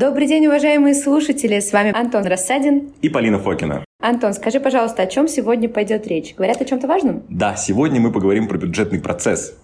Добрый день, уважаемые слушатели! С вами Антон Рассадин и Полина Фокина. Антон, скажи, пожалуйста, о чем сегодня пойдет речь? Говорят о чем-то важном? Да, сегодня мы поговорим про бюджетный процесс.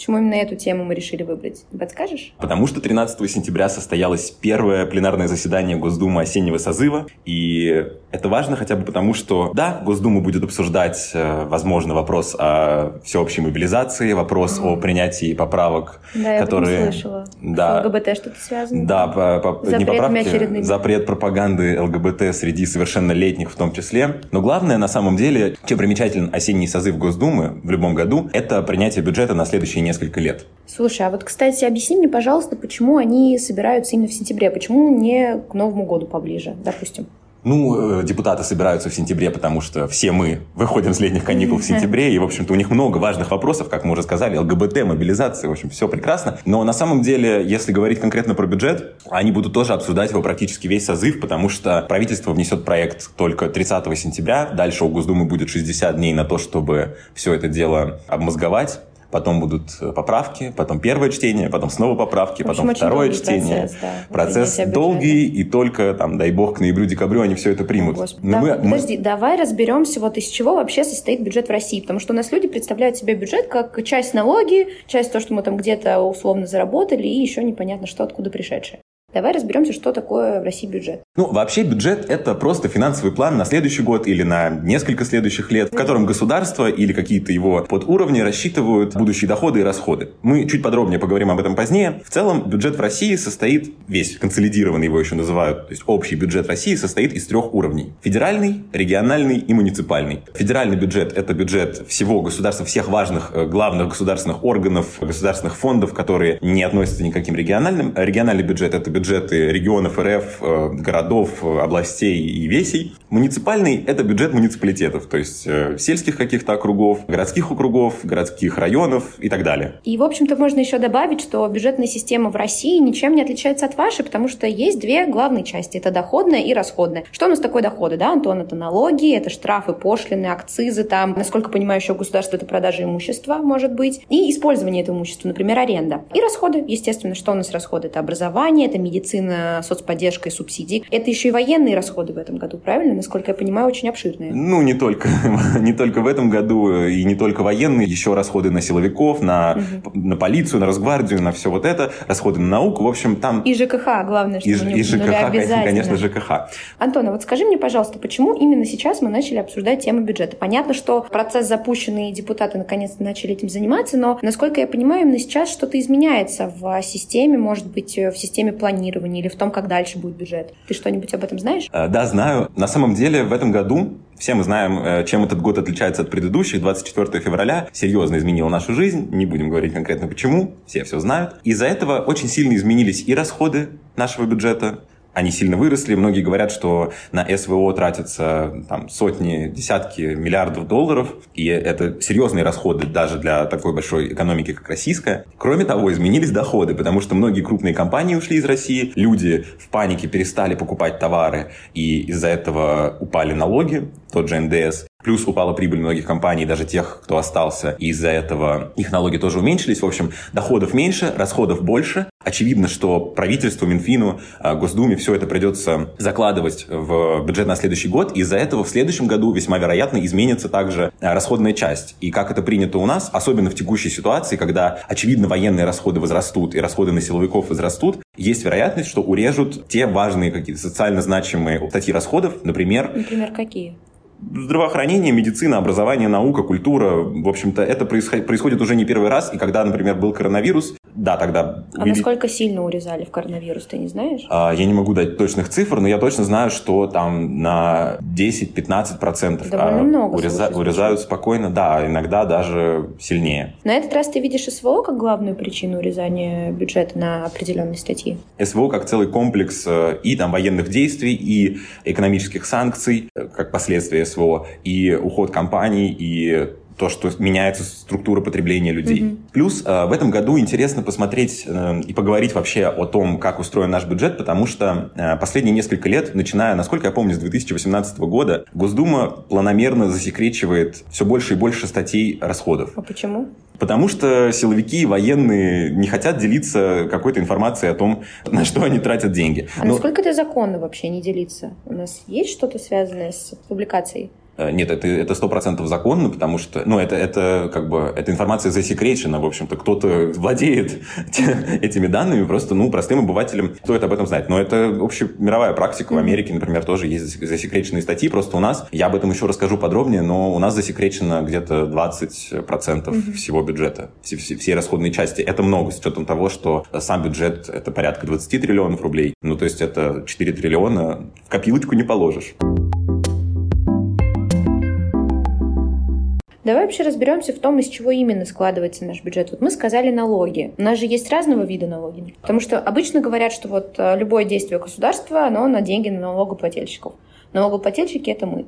Почему именно эту тему мы решили выбрать? Подскажешь? Потому что 13 сентября состоялось первое пленарное заседание Госдумы осеннего созыва. И это важно хотя бы потому, что, да, Госдума будет обсуждать, э, возможно, вопрос о всеобщей мобилизации, вопрос mm. о принятии поправок, да, которые... я слышала. Да, С ЛГБТ что-то связано? Да, по, по, не поправки, очередными. запрет пропаганды ЛГБТ среди совершеннолетних в том числе. Но главное, на самом деле, чем примечателен осенний созыв Госдумы в любом году, это принятие бюджета на следующие несколько лет. Слушай, а вот, кстати, объясни мне, пожалуйста, почему они собираются именно в сентябре? Почему не к Новому году поближе, допустим? Ну, э, депутаты собираются в сентябре, потому что все мы выходим с летних каникул в сентябре, и, в общем-то, у них много важных вопросов, как мы уже сказали, ЛГБТ, мобилизация, в общем, все прекрасно. Но на самом деле, если говорить конкретно про бюджет, они будут тоже обсуждать его практически весь созыв, потому что правительство внесет проект только 30 сентября, дальше у Госдумы будет 60 дней на то, чтобы все это дело обмозговать, потом будут э, поправки, потом первое чтение, потом снова поправки, общем, потом второе чтение. Процесс, да, процесс долгий, и только, там, дай бог, к ноябрю-декабрю они все это примут. О, Но да, мы, подожди, мы... давай разберемся, вот из чего вообще состоит бюджет в России, потому что у нас люди представляют себе бюджет как часть налоги, часть то, что мы там где-то условно заработали, и еще непонятно что, откуда пришедшее. Давай разберемся, что такое в России бюджет. Ну, вообще бюджет – это просто финансовый план на следующий год или на несколько следующих лет, в котором государство или какие-то его подуровни рассчитывают будущие доходы и расходы. Мы чуть подробнее поговорим об этом позднее. В целом, бюджет в России состоит, весь консолидированный его еще называют, то есть общий бюджет России состоит из трех уровней. Федеральный, региональный и муниципальный. Федеральный бюджет – это бюджет всего государства, всех важных э, главных государственных органов, государственных фондов, которые не относятся никаким региональным. Региональный бюджет – это бюджет бюджеты регионов РФ, э, городов, э, областей и весей. Муниципальный – это бюджет муниципалитетов, то есть э, сельских каких-то округов, городских округов, городских районов и так далее. И, в общем-то, можно еще добавить, что бюджетная система в России ничем не отличается от вашей, потому что есть две главные части – это доходная и расходная. Что у нас такое доходы, да, Антон? Это налоги, это штрафы, пошлины, акцизы, там, насколько понимаю, еще государство – это продажа имущества, может быть, и использование этого имущества, например, аренда. И расходы, естественно, что у нас расходы? Это образование, это медицина, соцподдержка и субсидии. Это еще и военные расходы в этом году, правильно? Насколько я понимаю, очень обширные. Ну, не только. не только в этом году, и не только военные. Еще расходы на силовиков, на, угу. на полицию, на Росгвардию, на все вот это. Расходы на науку. В общем, там... И ЖКХ, главное, что и, и ЖКХ, конечно, ЖКХ. Антон, а вот скажи мне, пожалуйста, почему именно сейчас мы начали обсуждать тему бюджета? Понятно, что процесс запущенный, и депутаты наконец-то начали этим заниматься, но, насколько я понимаю, именно сейчас что-то изменяется в системе, может быть, в системе планирования планировании или в том, как дальше будет бюджет? Ты что-нибудь об этом знаешь? Э, да, знаю. На самом деле в этом году все мы знаем, э, чем этот год отличается от предыдущих. 24 февраля серьезно изменил нашу жизнь. Не будем говорить конкретно почему. Все все знают. Из-за этого очень сильно изменились и расходы нашего бюджета, они сильно выросли. Многие говорят, что на СВО тратятся там, сотни, десятки миллиардов долларов, и это серьезные расходы даже для такой большой экономики, как российская. Кроме того, изменились доходы, потому что многие крупные компании ушли из России, люди в панике перестали покупать товары, и из-за этого упали налоги, тот же НДС. Плюс упала прибыль многих компаний, даже тех, кто остался. Из-за этого их налоги тоже уменьшились. В общем, доходов меньше, расходов больше. Очевидно, что правительству, Минфину, а, Госдуме все это придется закладывать в бюджет на следующий год. Из-за этого в следующем году весьма вероятно изменится также а, расходная часть. И как это принято у нас, особенно в текущей ситуации, когда, очевидно, военные расходы возрастут и расходы на силовиков возрастут, есть вероятность, что урежут те важные какие-то социально значимые статьи расходов, например... Например, какие? Здравоохранение, медицина, образование, наука, культура, в общем-то, это происходит уже не первый раз. И когда, например, был коронавирус, да, тогда... А увели... насколько сильно урезали в коронавирус, ты не знаешь? А, я не могу дать точных цифр, но я точно знаю, что там на 10-15% а, много, уреза... урезают спокойно, да, иногда даже сильнее. На этот раз ты видишь СВО как главную причину урезания бюджета на определенные статьи? СВО как целый комплекс э, и там военных действий, и экономических санкций, э, как последствие СВО, и уход компаний, и то, что меняется структура потребления людей. Mm-hmm. Плюс э, в этом году интересно посмотреть э, и поговорить вообще о том, как устроен наш бюджет, потому что э, последние несколько лет, начиная, насколько я помню, с 2018 года, Госдума планомерно засекречивает все больше и больше статей расходов. А почему? Потому что силовики и военные не хотят делиться какой-то информацией о том, на что они тратят деньги. А Но... насколько это законно вообще не делиться? У нас есть что-то связанное с публикацией? Э, нет, это это сто процентов законно, потому что, ну, это это как бы эта информация засекречена, в общем-то, кто-то владеет этими данными, просто, ну, простым обывателям стоит об этом знать. Но это общемировая практика в Америке, например, тоже есть засекреченные статьи. Просто у нас, я об этом еще расскажу подробнее, но у нас засекречено где-то 20 процентов всего бюджета, все, все, все расходные части. Это много с учетом того, что сам бюджет это порядка 20 триллионов рублей. Ну, то есть это 4 триллиона в копилочку не положишь. Давай вообще разберемся в том, из чего именно складывается наш бюджет. Вот мы сказали налоги. У нас же есть разного вида налоги. Потому что обычно говорят, что вот э, любое действие государства, оно на деньги на налогоплательщиков. Налогоплательщики — это мы.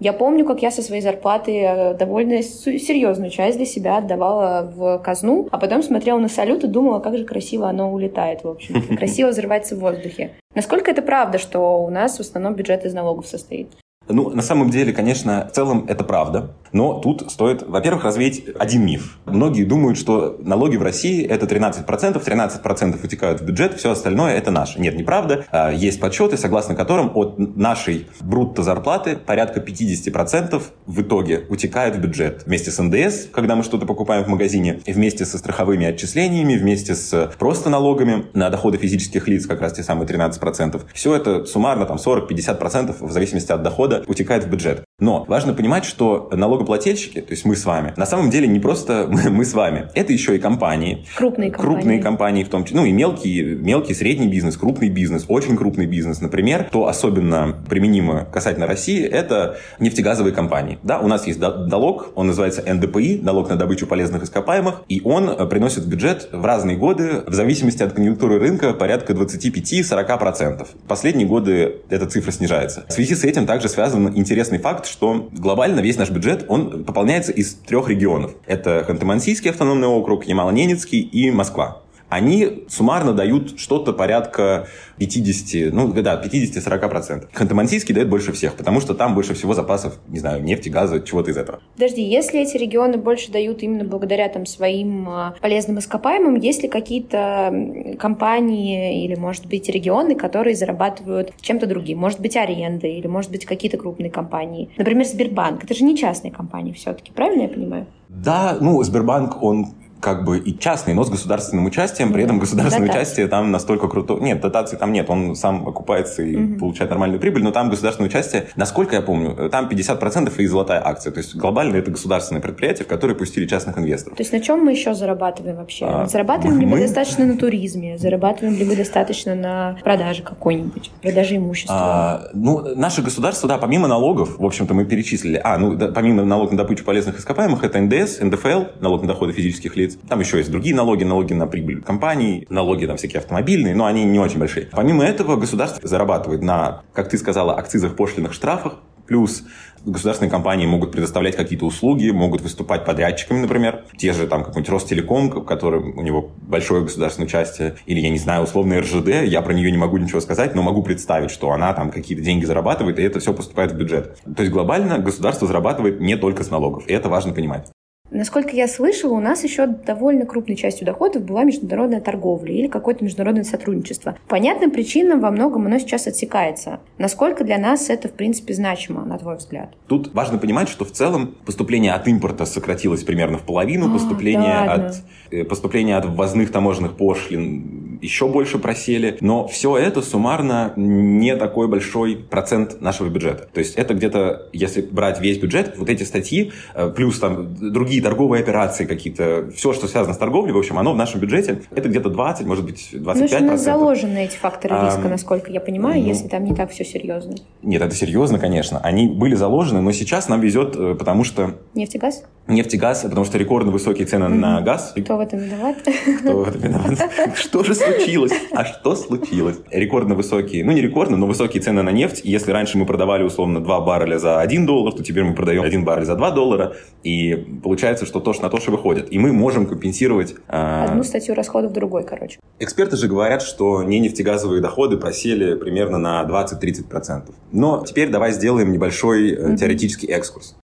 Я помню, как я со своей зарплаты э, довольно серьезную часть для себя отдавала в казну, а потом смотрела на салют и думала, как же красиво оно улетает, в общем. Красиво взрывается в воздухе. Насколько это правда, что у нас в основном бюджет из налогов состоит? Ну, на самом деле, конечно, в целом это правда. Но тут стоит, во-первых, развеять один миф. Многие думают, что налоги в России это 13%, 13% утекают в бюджет, все остальное это наше. Нет, неправда. А, есть подсчеты, согласно которым от нашей брутто зарплаты порядка 50% в итоге утекает в бюджет. Вместе с НДС, когда мы что-то покупаем в магазине, вместе со страховыми отчислениями, вместе с просто налогами на доходы физических лиц, как раз те самые 13%. Все это суммарно там 40-50% в зависимости от дохода утекает в бюджет. Но важно понимать, что налогоплательщики, то есть мы с вами, на самом деле не просто мы, мы с вами, это еще и компании. Крупные компании. Крупные компании в том числе, ну и мелкий, мелкий, средний бизнес, крупный бизнес, очень крупный бизнес, например, то особенно применимо касательно России, это нефтегазовые компании. Да, у нас есть налог, он называется НДПИ, налог на добычу полезных ископаемых, и он э, приносит в бюджет в разные годы, в зависимости от конъюнктуры рынка, порядка 25-40%. Последние годы эта цифра снижается. В связи с этим также связан интересный факт, что глобально весь наш бюджет, он пополняется из трех регионов. Это Ханты-Мансийский автономный округ, Ямало-Ненецкий и Москва они суммарно дают что-то порядка 50, ну да, 50-40%. Ханты-Мансийский дает больше всех, потому что там больше всего запасов, не знаю, нефти, газа, чего-то из этого. Подожди, если эти регионы больше дают именно благодаря там своим а, полезным ископаемым, есть ли какие-то компании или, может быть, регионы, которые зарабатывают чем-то другим? Может быть, аренды или, может быть, какие-то крупные компании? Например, Сбербанк. Это же не частная компания все-таки, правильно я понимаю? Да, ну, Сбербанк, он как бы и частный, но с государственным участием, при этом государственное дотации. участие там настолько круто. Нет, дотации там нет, он сам окупается и угу. получает нормальную прибыль, но там государственное участие, насколько я помню, там 50% и золотая акция. То есть глобально это государственное предприятие, в которое пустили частных инвесторов. То есть на чем мы еще зарабатываем вообще? А, зарабатываем мы... ли мы достаточно на туризме? Зарабатываем ли мы достаточно на продаже какой-нибудь? Продаже имущества? А, ну, наше государство, да, помимо налогов, в общем-то, мы перечислили. А, ну, да, помимо налога на добычу полезных ископаемых, это НДС, НДФЛ, налог на доходы физических лиц, лиц. Там еще есть другие налоги, налоги на прибыль компаний, налоги там всякие автомобильные, но они не очень большие. Помимо этого, государство зарабатывает на, как ты сказала, акцизах, пошлинах, штрафах, плюс государственные компании могут предоставлять какие-то услуги, могут выступать подрядчиками, например. Те же там какой-нибудь Ростелеком, который у него большое государственное участие, или, я не знаю, условно РЖД, я про нее не могу ничего сказать, но могу представить, что она там какие-то деньги зарабатывает, и это все поступает в бюджет. То есть глобально государство зарабатывает не только с налогов, и это важно понимать. Насколько я слышала, у нас еще довольно крупной частью доходов была международная торговля или какое-то международное сотрудничество. Понятным причинам во многом оно сейчас отсекается. Насколько для нас это, в принципе, значимо, на твой взгляд? Тут важно понимать, что в целом поступление от импорта сократилось примерно в половину, а, поступление, да, от, э, поступление от ввозных таможенных пошлин еще больше просели. Но все это суммарно не такой большой процент нашего бюджета. То есть это где-то, если брать весь бюджет, вот эти статьи, э, плюс там другие торговые операции какие-то, все, что связано с торговлей, в общем, оно в нашем бюджете, это где-то 20, может быть, 25 Ну, заложены эти факторы риска, а, насколько я понимаю, ну, если там не так все серьезно. Нет, это серьезно, конечно. Они были заложены, но сейчас нам везет, э, потому что... Нефтегаз? нефть и газ, потому что рекордно высокие цены mm-hmm. на газ. Кто в этом виноват? Кто в этом виноват? Что же случилось? А что случилось? Рекордно высокие, ну не рекордно, но высокие цены на нефть. Если раньше мы продавали условно 2 барреля за 1 доллар, то теперь мы продаем 1 баррель за 2 доллара. И получается, что то, что на то, что выходит. И мы можем компенсировать... А... Одну статью расходов другой, короче. Эксперты же говорят, что не нефтегазовые доходы просели примерно на 20-30%. Но теперь давай сделаем небольшой mm-hmm. теоретический экскурс.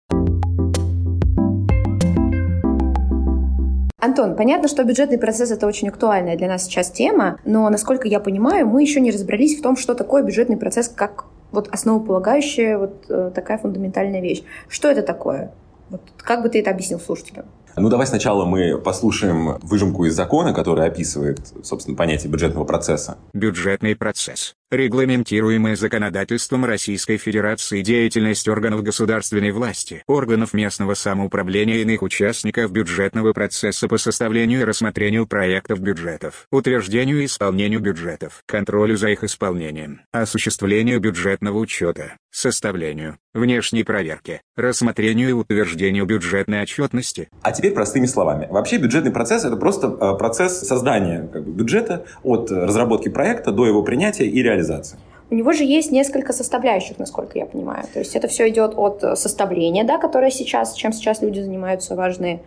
Антон, понятно, что бюджетный процесс – это очень актуальная для нас сейчас тема, но, насколько я понимаю, мы еще не разобрались в том, что такое бюджетный процесс как вот основополагающая вот э, такая фундаментальная вещь. Что это такое? Вот как бы ты это объяснил слушателям? Ну, давай сначала мы послушаем выжимку из закона, который описывает, собственно, понятие бюджетного процесса. Бюджетный процесс регламентируемая законодательством Российской Федерации деятельность органов государственной власти, органов местного самоуправления и иных участников бюджетного процесса по составлению и рассмотрению проектов бюджетов, утверждению и исполнению бюджетов, контролю за их исполнением, осуществлению бюджетного учета, составлению, внешней проверке, рассмотрению и утверждению бюджетной отчетности. А теперь простыми словами. Вообще бюджетный процесс – это просто э, процесс создания как бы, бюджета от разработки проекта до его принятия и реализации реализации? У него же есть несколько составляющих, насколько я понимаю. То есть это все идет от составления, да, которое сейчас, чем сейчас люди занимаются, важные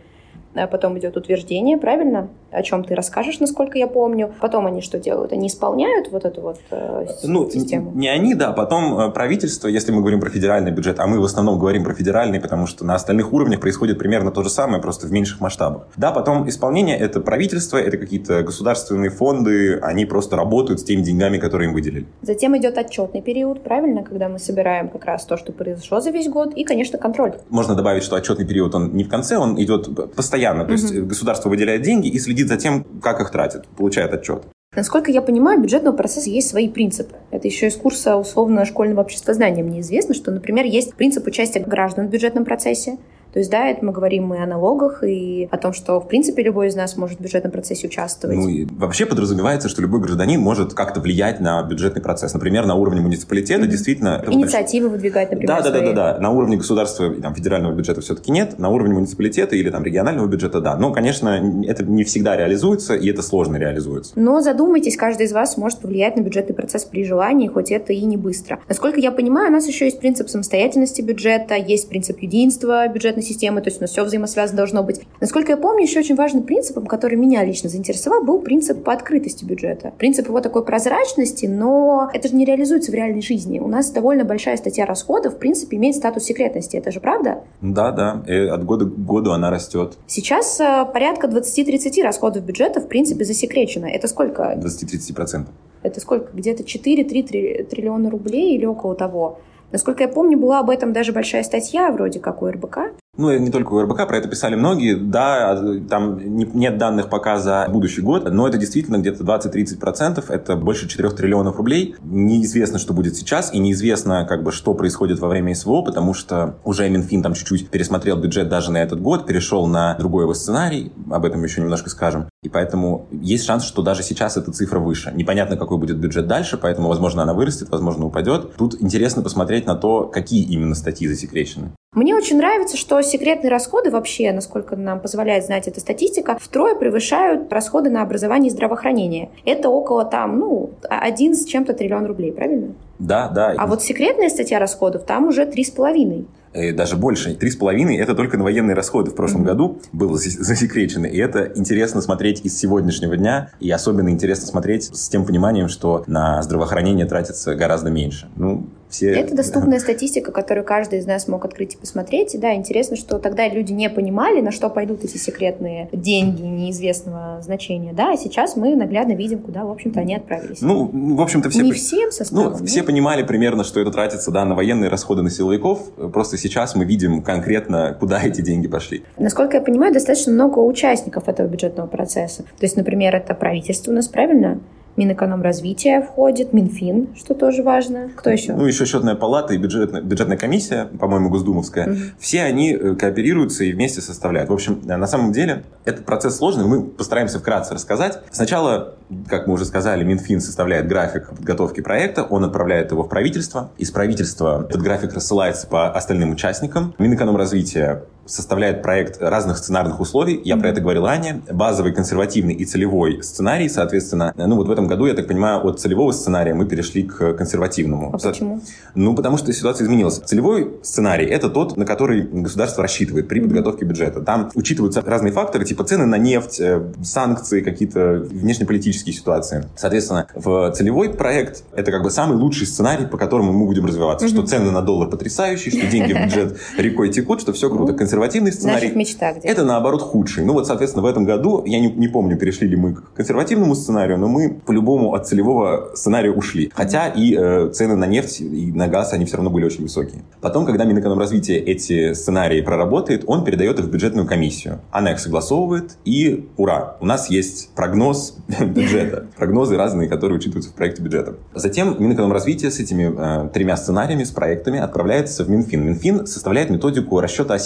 а потом идет утверждение, правильно? О чем ты расскажешь, насколько я помню. Потом они что делают? Они исполняют вот эту вот э, ну, систему? Не они, да. Потом э, правительство, если мы говорим про федеральный бюджет, а мы в основном говорим про федеральный, потому что на остальных уровнях происходит примерно то же самое, просто в меньших масштабах. Да, потом исполнение – это правительство, это какие-то государственные фонды, они просто работают с теми деньгами, которые им выделили. Затем идет отчетный период, правильно, когда мы собираем как раз то, что произошло за весь год, и, конечно, контроль. Можно добавить, что отчетный период, он не в конце, он идет постоянно. То есть государство выделяет деньги и следит за тем, как их тратит, получает отчет. Насколько я понимаю, у бюджетного процесса есть свои принципы. Это еще из курса условно школьного обществознания мне известно, что, например, есть принцип участия граждан в бюджетном процессе, то есть, да, это мы говорим и о налогах, и о том, что, в принципе, любой из нас может в бюджетном процессе участвовать. Ну, и вообще подразумевается, что любой гражданин может как-то влиять на бюджетный процесс. Например, на уровне муниципалитета mm-hmm. действительно... Инициативы выдвигать, например, Да, да, да, да, да. На уровне государства, там, федерального бюджета все-таки нет, на уровне муниципалитета или там регионального бюджета, да. Но, конечно, это не всегда реализуется, и это сложно реализуется. Но задумайтесь, каждый из вас может повлиять на бюджетный процесс при желании, хоть это и не быстро. Насколько я понимаю, у нас еще есть принцип самостоятельности бюджета, есть принцип единства бюджетной системы, то есть у нас все взаимосвязано должно быть. Насколько я помню, еще очень важным принципом, который меня лично заинтересовал, был принцип по открытости бюджета. Принцип его такой прозрачности, но это же не реализуется в реальной жизни. У нас довольно большая статья расходов, в принципе, имеет статус секретности. Это же правда? Да, да. И от года к году она растет. Сейчас э, порядка 20-30 расходов бюджета, в принципе, засекречено. Это сколько? 20-30%. Это сколько? Где-то 4-3 триллиона рублей или около того. Насколько я помню, была об этом даже большая статья вроде как у РБК ну, не только у РБК, про это писали многие. Да, там нет данных пока за будущий год, но это действительно где-то 20-30%, это больше 4 триллионов рублей. Неизвестно, что будет сейчас, и неизвестно, как бы, что происходит во время СВО, потому что уже Минфин там чуть-чуть пересмотрел бюджет даже на этот год, перешел на другой его сценарий, об этом еще немножко скажем. И поэтому есть шанс, что даже сейчас эта цифра выше. Непонятно, какой будет бюджет дальше, поэтому, возможно, она вырастет, возможно, упадет. Тут интересно посмотреть на то, какие именно статьи засекречены. Мне очень нравится, что секретные расходы вообще, насколько нам позволяет знать эта статистика, втрое превышают расходы на образование и здравоохранение. Это около там, ну, один с чем-то триллион рублей, правильно? Да, да. А вот секретная статья расходов там уже три с половиной даже больше, три с половиной, это только на военные расходы в прошлом mm-hmm. году было засекречено. И это интересно смотреть из сегодняшнего дня, и особенно интересно смотреть с тем пониманием, что на здравоохранение тратится гораздо меньше. Ну, все... Это доступная статистика, которую каждый из нас мог открыть и посмотреть. И да, интересно, что тогда люди не понимали, на что пойдут эти секретные деньги неизвестного значения. Да, а сейчас мы наглядно видим, куда, в общем-то, они отправились. Ну, в общем-то, все... Не всем составом. Ну, все понимали примерно, что это тратится, да, на военные расходы на силовиков. Просто сейчас мы видим конкретно, куда эти деньги пошли. Насколько я понимаю, достаточно много участников этого бюджетного процесса. То есть, например, это правительство у нас, правильно? Минэкономразвития входит, Минфин, что тоже важно. Кто еще? Ну, еще счетная палата и бюджетная, бюджетная комиссия, по-моему, Госдумовская. Угу. Все они э, кооперируются и вместе составляют. В общем, э, на самом деле, этот процесс сложный, мы постараемся вкратце рассказать. Сначала, как мы уже сказали, Минфин составляет график подготовки проекта, он отправляет его в правительство. Из правительства этот график рассылается по остальным участникам. Минэкономразвития составляет проект разных сценарных условий. Я про это говорил ранее. Базовый, консервативный и целевой сценарий, соответственно. Ну вот в этом году, я так понимаю, от целевого сценария мы перешли к консервативному. А почему? Ну, потому что ситуация изменилась. Целевой сценарий – это тот, на который государство рассчитывает при подготовке бюджета. Там учитываются разные факторы, типа цены на нефть, э, санкции, какие-то внешнеполитические ситуации. Соответственно, в целевой проект – это как бы самый лучший сценарий, по которому мы будем развиваться. Что цены на доллар потрясающие, что деньги в бюджет рекой текут, что все круто. Консервативный сценарий – это, наоборот, худший. Ну вот, соответственно, в этом году, я не, не помню, перешли ли мы к консервативному сценарию, но мы по-любому от целевого сценария ушли. Хотя и э, цены на нефть и на газ, они все равно были очень высокие. Потом, когда Минэкономразвитие эти сценарии проработает, он передает их в бюджетную комиссию. Она их согласовывает, и ура, у нас есть прогноз бюджета. Прогнозы разные, которые учитываются в проекте бюджета. Затем Минэкономразвитие с этими э, тремя сценариями, с проектами отправляется в Минфин. Минфин составляет методику расчета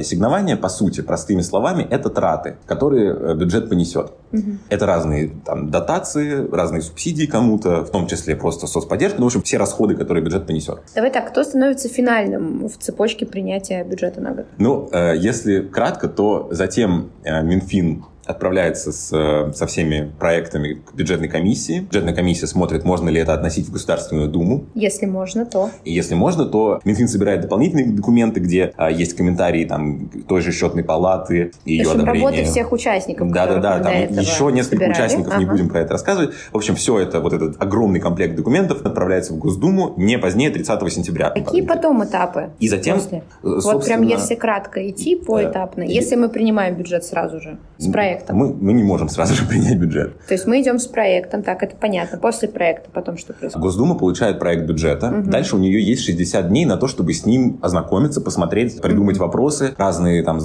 ассигнования. Ассигнование, по сути, простыми словами, это траты, которые э, бюджет понесет. Угу. Это разные там, дотации, разные субсидии кому-то, в том числе просто соцподдержка, ну, в общем, все расходы, которые бюджет понесет. Давай так, кто становится финальным в цепочке принятия бюджета на год? Ну, э, если кратко, то затем э, Минфин отправляется с, э, со всеми проектами к бюджетной комиссии. Бюджетная комиссия смотрит, можно ли это относить в Государственную Думу. Если можно, то. И если можно, то Минфин собирает дополнительные документы, где а, есть комментарии там, той же счетной палаты и ее одобрение. работы всех участников. Да-да-да, там еще несколько собирали. участников, ага. не будем про это рассказывать. В общем, все это, вот этот огромный комплект документов отправляется в Госдуму не позднее 30 сентября. Какие потом этапы? И затем, после? Вот прям если кратко идти поэтапно, э, если мы принимаем бюджет сразу же с проектом проектом. Мы, мы не можем сразу же принять бюджет. То есть мы идем с проектом, так, это понятно. После проекта потом что происходит? Госдума получает проект бюджета. Угу. Дальше у нее есть 60 дней на то, чтобы с ним ознакомиться, посмотреть, придумать угу. вопросы, разные там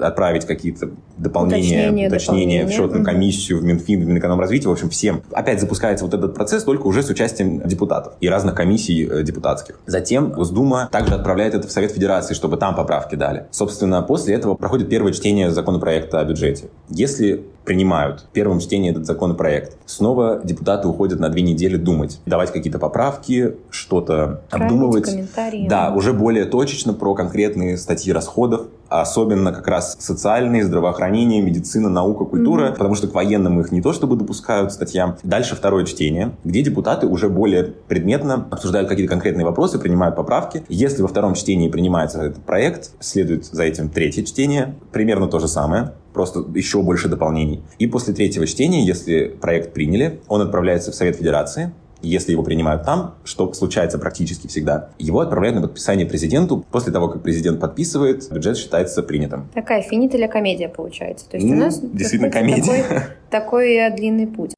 отправить какие-то дополнения, уточнения, уточнения в счетную комиссию, в Минфин, в Минэкономразвитие, в общем, всем. Опять запускается вот этот процесс, только уже с участием депутатов и разных комиссий э, депутатских. Затем Госдума также отправляет это в Совет Федерации, чтобы там поправки дали. Собственно, после этого проходит первое чтение законопроекта о бюджете. Если acontecer. Принимают в первом чтении этот законопроект. Снова депутаты уходят на две недели думать, давать какие-то поправки, что-то обдумывать. комментарии. Да, уже более точечно про конкретные статьи расходов, особенно как раз социальные, здравоохранение, медицина, наука, культура, mm-hmm. потому что к военным их не то чтобы допускают статьям. Дальше второе чтение, где депутаты уже более предметно обсуждают какие-то конкретные вопросы, принимают поправки. Если во втором чтении принимается этот проект, следует за этим третье чтение, примерно то же самое просто еще больше дополнений. И после третьего чтения, если проект приняли, он отправляется в Совет Федерации, если его принимают там, что случается практически всегда, его отправляют на подписание президенту. После того, как президент подписывает, бюджет считается принятым. Такая финителя комедия получается. То есть ну, у нас действительно комедия. Такой, такой э, длинный путь.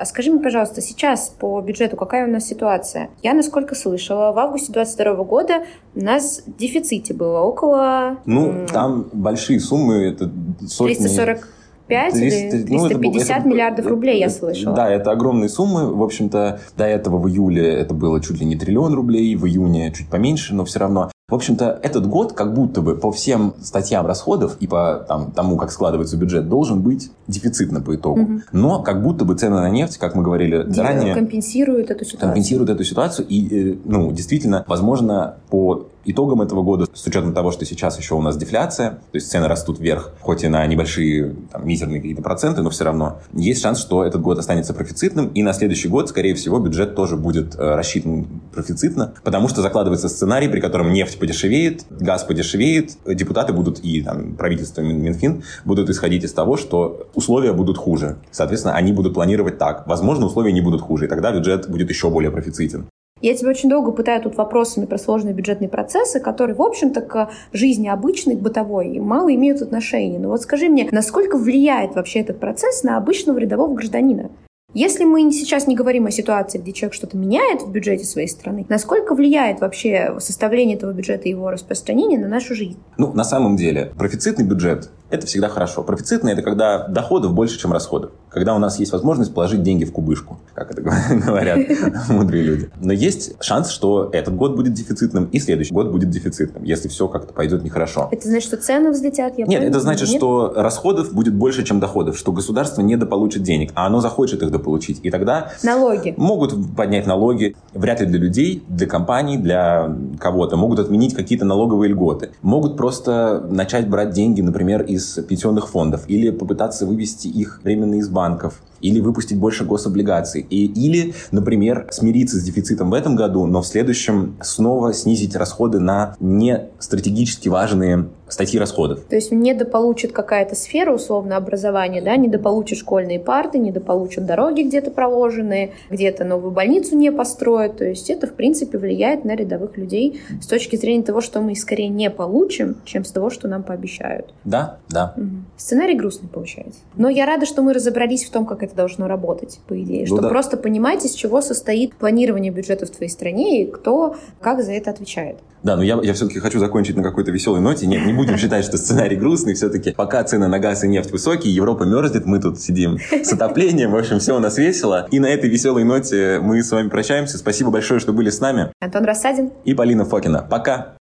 А скажи мне, пожалуйста, сейчас по бюджету какая у нас ситуация? Я, насколько слышала, в августе 2022 года у нас в дефиците было около... Ну, там большие суммы, это сотни... 340 300, или 350 ну, это, миллиардов рублей, я слышала. Да, это огромные суммы. В общем-то, до этого в июле это было чуть ли не триллион рублей, в июне чуть поменьше, но все равно. В общем-то, этот год как будто бы по всем статьям расходов и по там, тому, как складывается бюджет, должен быть дефицитно по итогу. Угу. Но как будто бы цены на нефть, как мы говорили Де- ранее... Компенсируют эту ситуацию. Компенсируют эту ситуацию. И, э, ну, действительно, возможно, по итогам этого года, с учетом того, что сейчас еще у нас дефляция, то есть цены растут вверх, хоть и на небольшие, там, мизерные какие-то проценты, но все равно есть шанс, что этот год останется профицитным, и на следующий год, скорее всего, бюджет тоже будет э, рассчитан профицитно, потому что закладывается сценарий, при котором нефть подешевеет, газ подешевеет, депутаты будут и там, правительство Минфин будут исходить из того, что условия будут хуже. Соответственно, они будут планировать так. Возможно, условия не будут хуже, и тогда бюджет будет еще более профицитен. Я тебя очень долго пытаю тут вопросами про сложные бюджетные процессы, которые, в общем-то, к жизни обычной, к бытовой, мало имеют отношения. Но вот скажи мне, насколько влияет вообще этот процесс на обычного рядового гражданина? Если мы сейчас не говорим о ситуации, где человек что-то меняет в бюджете своей страны, насколько влияет вообще составление этого бюджета и его распространение на нашу жизнь? Ну, на самом деле, профицитный бюджет – это всегно хорошо. Профицитный – это когда доходов больше, чем расходов. Когда у нас есть возможность положить деньги в кубышку, как это говорят мудрые люди. Но есть шанс, что этот год будет дефицитным и следующий год будет дефицитным, если все как-то пойдет нехорошо. Это значит, что цены взлетят? Я Нет, это значит, Нет? что расходов будет больше, чем доходов, что государство недополучит денег, а оно захочет их дополучить. И тогда... Налоги. Могут поднять налоги, вряд ли для людей, для компаний, для кого-то. Могут отменить какие-то налоговые льготы. Могут просто начать брать деньги, например, из пенсионных фондов или попытаться вывести их временно из банков или выпустить больше гособлигаций, и, или, например, смириться с дефицитом в этом году, но в следующем снова снизить расходы на не стратегически важные статьи расходов. То есть недополучит какая-то сфера, условно, образования, да, недополучит школьные парты, недополучат дороги где-то проложенные, где-то новую больницу не построят. То есть это, в принципе, влияет на рядовых людей с точки зрения того, что мы скорее не получим, чем с того, что нам пообещают. Да, да. Угу. Сценарий грустный получается. Но я рада, что мы разобрались в том, как это должно работать, по идее. Ну, чтобы да. просто понимать, из чего состоит планирование бюджета в твоей стране и кто как за это отвечает. Да, но я, я все-таки хочу закончить на какой-то веселой ноте. Нет, не будем считать, что сценарий грустный. Все-таки пока цены на газ и нефть высокие, Европа мерзнет, мы тут сидим с отоплением. В общем, все у нас весело. И на этой веселой ноте мы с вами прощаемся. Спасибо большое, что были с нами. Антон Рассадин. И Полина Фокина. Пока.